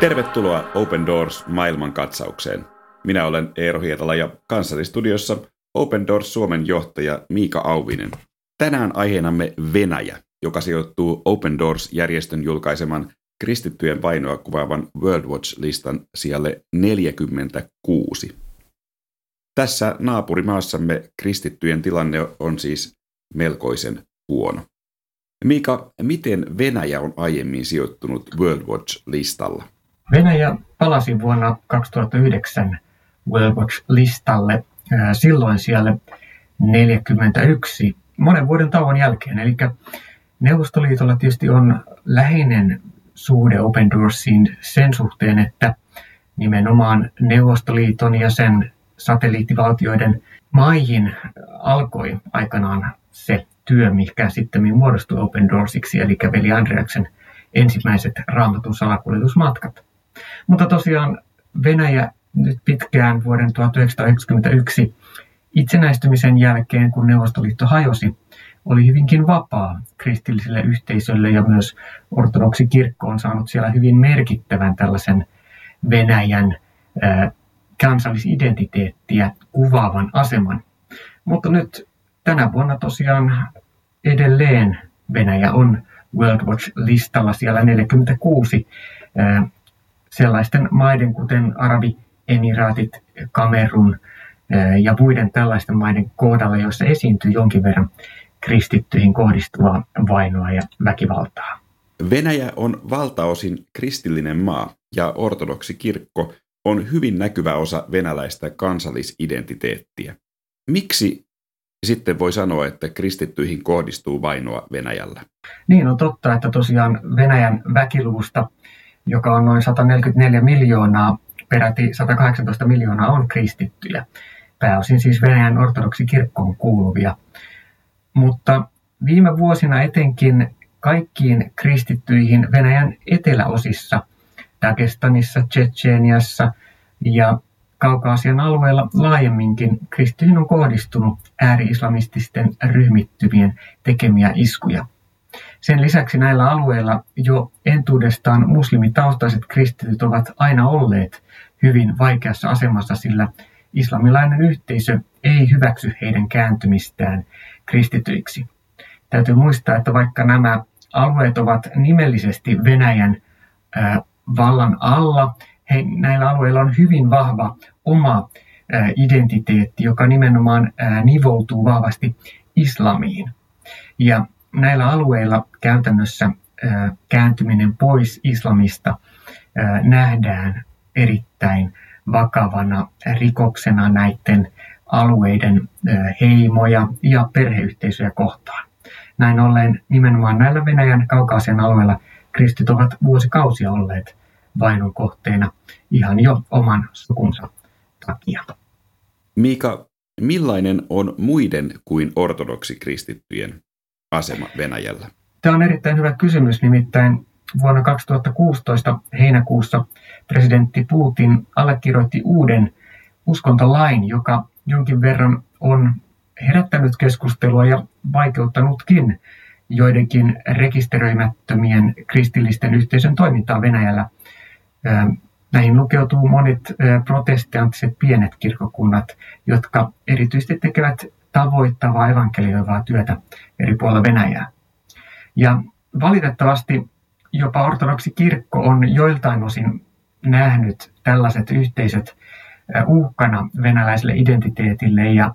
Tervetuloa Open Doors maailmankatsaukseen. Minä olen Eero Hietala ja kanssallistudiossa Open Doors Suomen johtaja Miika Auvinen. Tänään aiheenamme Venäjä, joka sijoittuu Open Doors-järjestön julkaiseman kristittyjen vainoa kuvaavan World Watch-listan sijalle 46. Tässä naapurimaassamme kristittyjen tilanne on siis melkoisen huono. Miika, miten Venäjä on aiemmin sijoittunut World Watch-listalla? Venäjä palasi vuonna 2009 World Watch-listalle, silloin siellä 41 monen vuoden tauon jälkeen. Eli Neuvostoliitolla tietysti on läheinen suhde Open Doorsiin sen suhteen, että nimenomaan Neuvostoliiton ja sen satelliittivaltioiden maihin alkoi aikanaan se työ, mikä sitten muodostui Open Doorsiksi, eli veli Andreaksen ensimmäiset raamatun salakuljetusmatkat. Mutta tosiaan Venäjä nyt pitkään vuoden 1991 itsenäistymisen jälkeen, kun Neuvostoliitto hajosi, oli hyvinkin vapaa kristilliselle yhteisölle ja myös ortodoksi kirkko on saanut siellä hyvin merkittävän tällaisen Venäjän kansallisidentiteettiä kuvaavan aseman. Mutta nyt tänä vuonna tosiaan edelleen Venäjä on World Watch-listalla siellä 46 äh, sellaisten maiden kuten Arabi-emiraatit, Kamerun äh, ja muiden tällaisten maiden kohdalla, joissa esiintyy jonkin verran kristittyihin kohdistuvaa vainoa ja väkivaltaa. Venäjä on valtaosin kristillinen maa ja ortodoksi kirkko on hyvin näkyvä osa venäläistä kansallisidentiteettiä. Miksi sitten voi sanoa, että kristittyihin kohdistuu vainoa Venäjällä? Niin on totta, että tosiaan Venäjän väkiluvusta, joka on noin 144 miljoonaa, peräti 118 miljoonaa on kristittyjä. Pääosin siis Venäjän ortodoksi kirkkoon kuuluvia. Mutta viime vuosina etenkin kaikkiin kristittyihin Venäjän eteläosissa, Dagestanissa, Tsetseeniassa ja Kaukaasian alueella laajemminkin kristityihin on kohdistunut ääri-islamististen ryhmittymien tekemiä iskuja. Sen lisäksi näillä alueilla jo entuudestaan muslimitaustaiset kristityt ovat aina olleet hyvin vaikeassa asemassa, sillä islamilainen yhteisö ei hyväksy heidän kääntymistään kristityiksi. Täytyy muistaa, että vaikka nämä alueet ovat nimellisesti Venäjän vallan alla, he, näillä alueilla on hyvin vahva oma identiteetti, joka nimenomaan nivoutuu vahvasti islamiin. Ja näillä alueilla käytännössä kääntyminen pois islamista nähdään erittäin vakavana rikoksena näiden alueiden heimoja ja perheyhteisöjä kohtaan. Näin ollen nimenomaan näillä Venäjän kaukaisen alueilla kristit ovat vuosikausia olleet vainon kohteena ihan jo oman sukunsa takia. Miika, millainen on muiden kuin ortodoksi kristittyjen asema Venäjällä? Tämä on erittäin hyvä kysymys, nimittäin vuonna 2016 heinäkuussa presidentti Putin allekirjoitti uuden uskontolain, joka jonkin verran on herättänyt keskustelua ja vaikeuttanutkin joidenkin rekisteröimättömien kristillisten yhteisön toimintaa Venäjällä. Näihin lukeutuu monet protestanttiset pienet kirkokunnat, jotka erityisesti tekevät tavoittavaa evankelioivaa työtä eri puolilla Venäjää. Ja valitettavasti jopa ortodoksi kirkko on joiltain osin nähnyt tällaiset yhteisöt uhkana venäläiselle identiteetille ja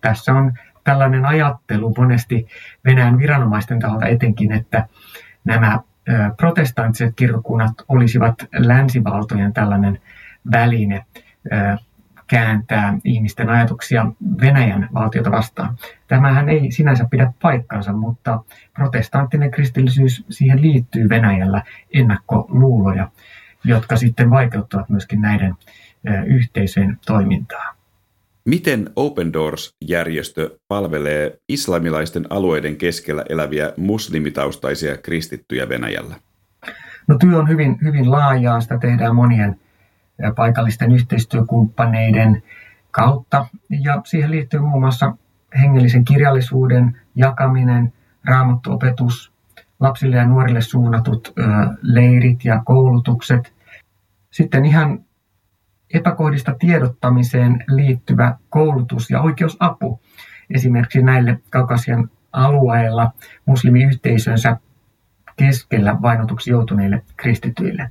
tässä on tällainen ajattelu monesti Venäjän viranomaisten taholta etenkin, että nämä protestanttiset kirkokunnat olisivat länsivaltojen tällainen väline kääntää ihmisten ajatuksia Venäjän valtiota vastaan. Tämähän ei sinänsä pidä paikkansa, mutta protestanttinen kristillisyys, siihen liittyy Venäjällä ennakkoluuloja, jotka sitten vaikeuttavat myöskin näiden yhteisöjen toimintaa. Miten Open Doors-järjestö palvelee islamilaisten alueiden keskellä eläviä muslimitaustaisia kristittyjä Venäjällä? No työ on hyvin, hyvin laajaa. Sitä tehdään monien paikallisten yhteistyökumppaneiden kautta. Ja siihen liittyy muun muassa hengellisen kirjallisuuden jakaminen, raamattuopetus, lapsille ja nuorille suunnatut leirit ja koulutukset, Sitten ihan epäkohdista tiedottamiseen liittyvä koulutus ja oikeusapu esimerkiksi näille Kaukasian alueella muslimiyhteisönsä keskellä vainotuksi joutuneille kristityille.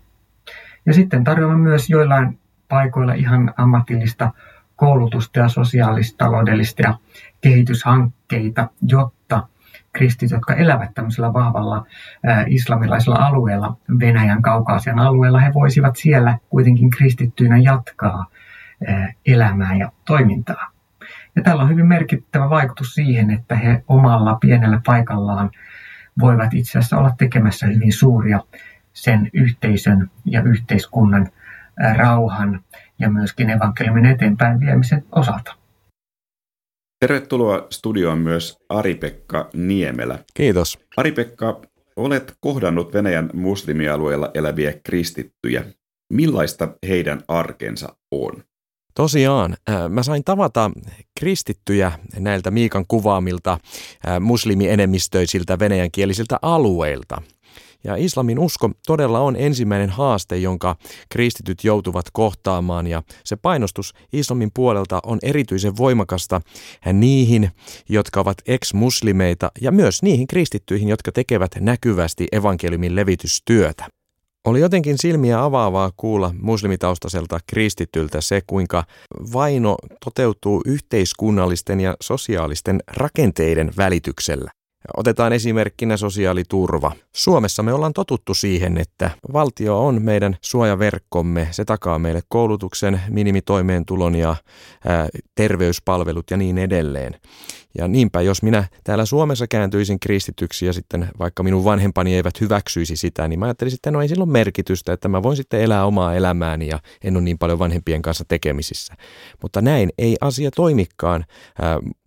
Ja sitten tarjoamme myös joillain paikoilla ihan ammatillista koulutusta ja sosiaalistaloudellista ja kehityshankkeita, jotta kristit, jotka elävät tämmöisellä vahvalla islamilaisella alueella, Venäjän kaukaasian alueella, he voisivat siellä kuitenkin kristittyinä jatkaa elämää ja toimintaa. Ja tällä on hyvin merkittävä vaikutus siihen, että he omalla pienellä paikallaan voivat itse asiassa olla tekemässä hyvin suuria sen yhteisön ja yhteiskunnan rauhan ja myöskin evankeliumin eteenpäin viemisen osalta. Tervetuloa studioon myös Ari-Pekka Niemelä. Kiitos. Ari-Pekka, olet kohdannut Venäjän muslimialueella eläviä kristittyjä. Millaista heidän arkensa on? Tosiaan, mä sain tavata kristittyjä näiltä Miikan kuvaamilta muslimienemmistöisiltä venäjänkielisiltä alueilta – ja islamin usko todella on ensimmäinen haaste, jonka kristityt joutuvat kohtaamaan ja se painostus islamin puolelta on erityisen voimakasta niihin, jotka ovat ex-muslimeita ja myös niihin kristittyihin, jotka tekevät näkyvästi evankeliumin levitystyötä. Oli jotenkin silmiä avaavaa kuulla muslimitaustaiselta kristityltä se, kuinka vaino toteutuu yhteiskunnallisten ja sosiaalisten rakenteiden välityksellä. Otetaan esimerkkinä sosiaaliturva. Suomessa me ollaan totuttu siihen, että valtio on meidän suojaverkkomme. Se takaa meille koulutuksen, minimitoimeentulon ja ää, terveyspalvelut ja niin edelleen. Ja niinpä, jos minä täällä Suomessa kääntyisin kristityksi ja sitten vaikka minun vanhempani eivät hyväksyisi sitä, niin mä ajattelisin, että no ei silloin merkitystä, että mä voin sitten elää omaa elämääni ja en ole niin paljon vanhempien kanssa tekemisissä. Mutta näin ei asia toimikaan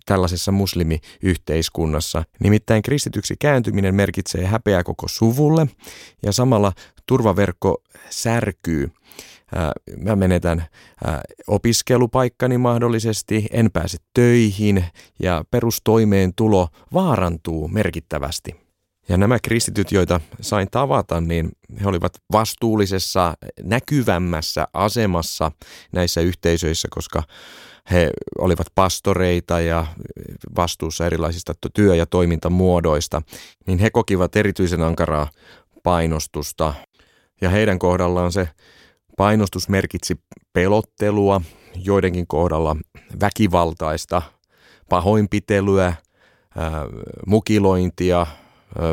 tällaisessa muslimiyhteiskunnassa. Nimittäin kristityksi kääntyminen merkitsee häpeää koko suvulle ja samalla turvaverkko särkyy. Mä menetän opiskelupaikkani mahdollisesti, en pääse töihin ja perustoimeentulo vaarantuu merkittävästi. Ja nämä kristityt, joita sain tavata, niin he olivat vastuullisessa, näkyvämmässä asemassa näissä yhteisöissä, koska he olivat pastoreita ja vastuussa erilaisista työ- ja toimintamuodoista, niin he kokivat erityisen ankaraa painostusta. Ja heidän kohdallaan se painostus merkitsi pelottelua, joidenkin kohdalla väkivaltaista pahoinpitelyä, mukilointia,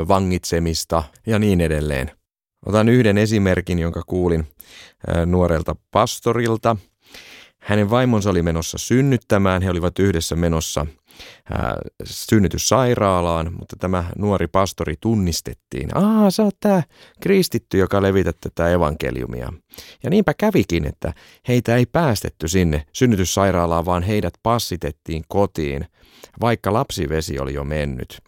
vangitsemista ja niin edelleen. Otan yhden esimerkin, jonka kuulin nuorelta pastorilta – hänen vaimonsa oli menossa synnyttämään, he olivat yhdessä menossa synnytyssairaalaan, mutta tämä nuori pastori tunnistettiin. Aa, sä oot tämä kristitty, joka levität tätä evankeliumia. Ja niinpä kävikin, että heitä ei päästetty sinne synnytyssairaalaan, vaan heidät passitettiin kotiin – vaikka lapsivesi oli jo mennyt.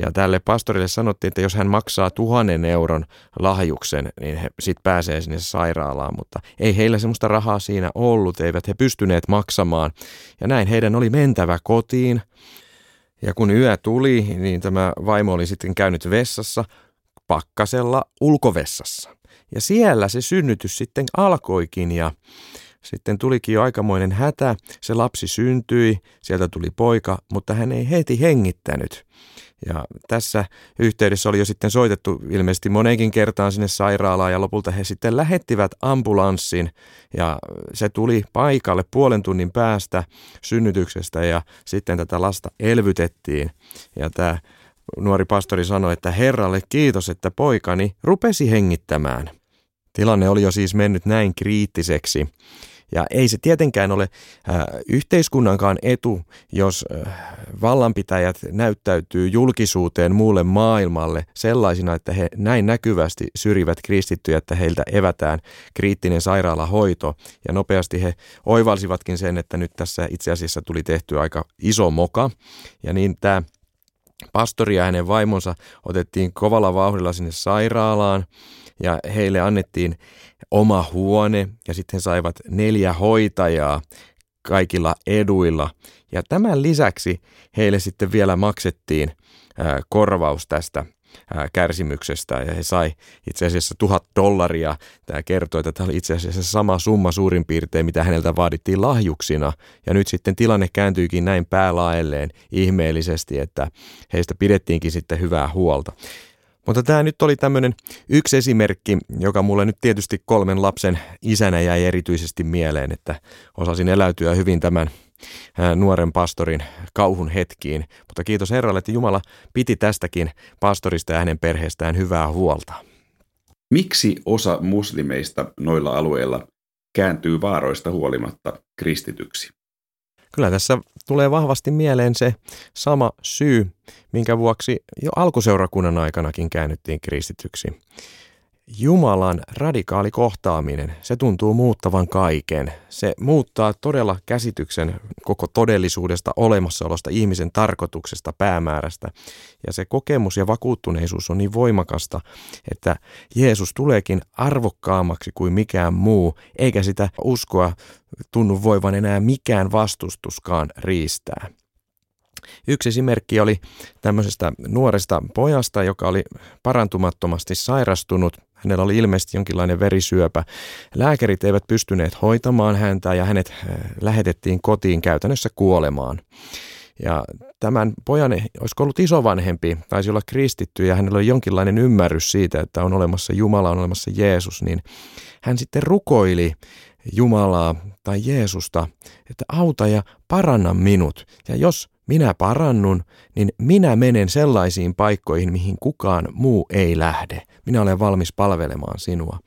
Ja tälle pastorille sanottiin, että jos hän maksaa tuhannen euron lahjuksen, niin he sitten pääsee sinne sairaalaan, mutta ei heillä semmoista rahaa siinä ollut, eivät he pystyneet maksamaan. Ja näin heidän oli mentävä kotiin. Ja kun yö tuli, niin tämä vaimo oli sitten käynyt vessassa, pakkasella ulkovessassa. Ja siellä se synnytys sitten alkoikin ja sitten tulikin jo aikamoinen hätä, se lapsi syntyi, sieltä tuli poika, mutta hän ei heti hengittänyt. Ja tässä yhteydessä oli jo sitten soitettu ilmeisesti monenkin kertaan sinne sairaalaan ja lopulta he sitten lähettivät ambulanssin ja se tuli paikalle puolen tunnin päästä synnytyksestä ja sitten tätä lasta elvytettiin. Ja tämä nuori pastori sanoi, että Herralle kiitos, että poikani rupesi hengittämään. Tilanne oli jo siis mennyt näin kriittiseksi. Ja ei se tietenkään ole äh, yhteiskunnankaan etu, jos äh, vallanpitäjät näyttäytyy julkisuuteen muulle maailmalle sellaisina, että he näin näkyvästi syrjivät kristittyjä, että heiltä evätään kriittinen sairaalahoito. Ja nopeasti he oivalsivatkin sen, että nyt tässä itse asiassa tuli tehty aika iso moka. Ja niin tämä pastori ja hänen vaimonsa otettiin kovalla vauhdilla sinne sairaalaan ja heille annettiin oma huone ja sitten saivat neljä hoitajaa kaikilla eduilla. Ja tämän lisäksi heille sitten vielä maksettiin korvaus tästä kärsimyksestä ja he sai itse asiassa tuhat dollaria. Tämä kertoi, että tämä oli itse asiassa sama summa suurin piirtein, mitä häneltä vaadittiin lahjuksina. Ja nyt sitten tilanne kääntyykin näin päälaelleen ihmeellisesti, että heistä pidettiinkin sitten hyvää huolta. Mutta tämä nyt oli tämmöinen yksi esimerkki, joka mulle nyt tietysti kolmen lapsen isänä jäi erityisesti mieleen, että osasin eläytyä hyvin tämän nuoren pastorin kauhun hetkiin. Mutta kiitos Herralle, että Jumala piti tästäkin pastorista ja hänen perheestään hyvää huolta. Miksi osa muslimeista noilla alueilla kääntyy vaaroista huolimatta kristityksi? Kyllä tässä tulee vahvasti mieleen se sama syy, minkä vuoksi jo alkuseurakunnan aikanakin käännyttiin kristityksi. Jumalan radikaali kohtaaminen, se tuntuu muuttavan kaiken. Se muuttaa todella käsityksen koko todellisuudesta, olemassaolosta, ihmisen tarkoituksesta, päämäärästä. Ja se kokemus ja vakuuttuneisuus on niin voimakasta, että Jeesus tuleekin arvokkaammaksi kuin mikään muu, eikä sitä uskoa tunnu voivan enää mikään vastustuskaan riistää. Yksi esimerkki oli tämmöisestä nuoresta pojasta, joka oli parantumattomasti sairastunut. Hänellä oli ilmeisesti jonkinlainen verisyöpä. Lääkärit eivät pystyneet hoitamaan häntä ja hänet äh, lähetettiin kotiin käytännössä kuolemaan. Ja tämän pojan, olisiko ollut isovanhempi, taisi olla kristitty ja hänellä oli jonkinlainen ymmärrys siitä, että on olemassa Jumala, on olemassa Jeesus, niin hän sitten rukoili Jumalaa tai Jeesusta, että auta ja paranna minut. Ja jos minä parannun, niin minä menen sellaisiin paikkoihin, mihin kukaan muu ei lähde. Minä olen valmis palvelemaan sinua.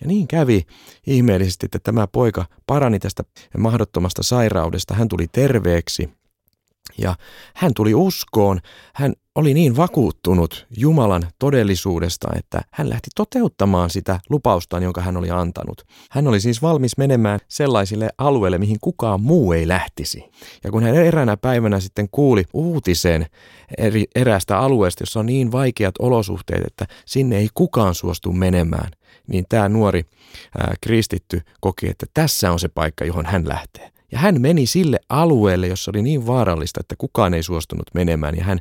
Ja niin kävi ihmeellisesti, että tämä poika parani tästä mahdottomasta sairaudesta. Hän tuli terveeksi ja hän tuli uskoon. Hän oli niin vakuuttunut Jumalan todellisuudesta, että hän lähti toteuttamaan sitä lupaustaan, jonka hän oli antanut. Hän oli siis valmis menemään sellaisille alueille, mihin kukaan muu ei lähtisi. Ja kun hän eräänä päivänä sitten kuuli uutisen eri, eräästä alueesta, jossa on niin vaikeat olosuhteet, että sinne ei kukaan suostu menemään, niin tämä nuori ää, kristitty koki, että tässä on se paikka, johon hän lähtee. Ja hän meni sille alueelle, jossa oli niin vaarallista, että kukaan ei suostunut menemään. Ja hän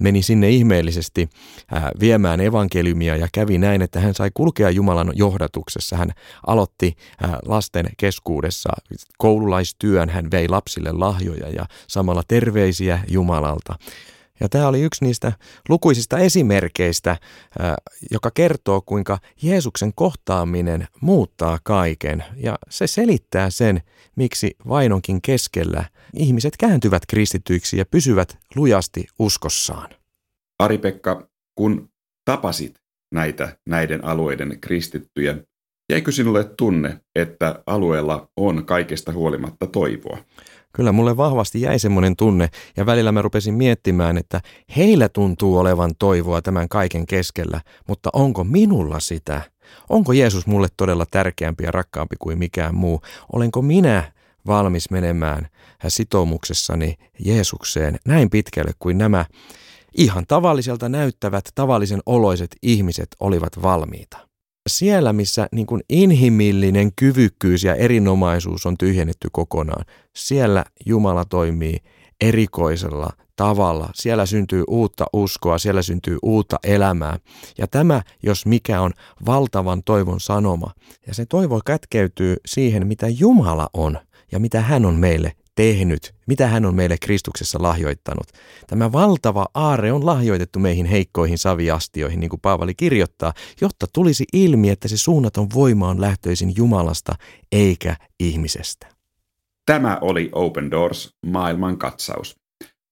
meni sinne ihmeellisesti ää, viemään evankeliumia ja kävi näin, että hän sai kulkea Jumalan johdatuksessa. Hän aloitti lasten keskuudessa koululaistyön, hän vei lapsille lahjoja ja samalla terveisiä Jumalalta. Ja tämä oli yksi niistä lukuisista esimerkkeistä, joka kertoo, kuinka Jeesuksen kohtaaminen muuttaa kaiken. Ja se selittää sen, miksi vainonkin keskellä ihmiset kääntyvät kristityiksi ja pysyvät lujasti uskossaan. Ari-Pekka, kun tapasit näitä näiden alueiden kristittyjä, jäikö sinulle tunne, että alueella on kaikesta huolimatta toivoa? Kyllä mulle vahvasti jäi semmoinen tunne ja välillä mä rupesin miettimään, että heillä tuntuu olevan toivoa tämän kaiken keskellä, mutta onko minulla sitä? Onko Jeesus mulle todella tärkeämpi ja rakkaampi kuin mikään muu? Olenko minä valmis menemään sitoumuksessani Jeesukseen näin pitkälle kuin nämä ihan tavalliselta näyttävät tavallisen oloiset ihmiset olivat valmiita? Siellä, missä niin kuin inhimillinen kyvykkyys ja erinomaisuus on tyhjennetty kokonaan, siellä Jumala toimii erikoisella tavalla. Siellä syntyy uutta uskoa, siellä syntyy uutta elämää. Ja tämä, jos mikä on valtavan toivon sanoma. Ja se toivo kätkeytyy siihen, mitä Jumala on ja mitä hän on meille tehnyt, mitä hän on meille Kristuksessa lahjoittanut. Tämä valtava aare on lahjoitettu meihin heikkoihin saviastioihin, niin kuin Paavali kirjoittaa, jotta tulisi ilmi, että se suunnaton voima on lähtöisin Jumalasta eikä ihmisestä. Tämä oli Open Doors maailman katsaus.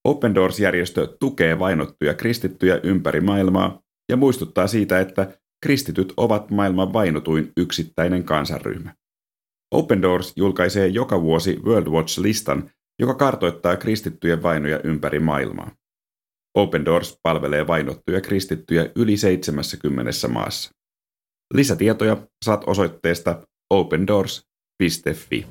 Open Doors-järjestö tukee vainottuja kristittyjä ympäri maailmaa ja muistuttaa siitä, että kristityt ovat maailman vainotuin yksittäinen kansanryhmä. Open Doors julkaisee joka vuosi World Watch-listan, joka kartoittaa kristittyjen vainoja ympäri maailmaa. Open Doors palvelee vainottuja kristittyjä yli 70 maassa. Lisätietoja saat osoitteesta opendoors.fi.